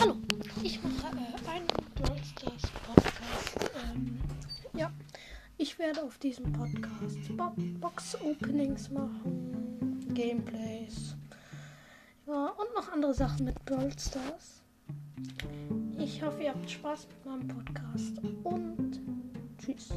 Hallo, ich mache äh, einen Brawl Stars Podcast. Ähm, ja, ich werde auf diesem Podcast Box Openings machen, Gameplays, ja, und noch andere Sachen mit Brawl Stars. Ich hoffe, ihr habt Spaß mit meinem Podcast und tschüss.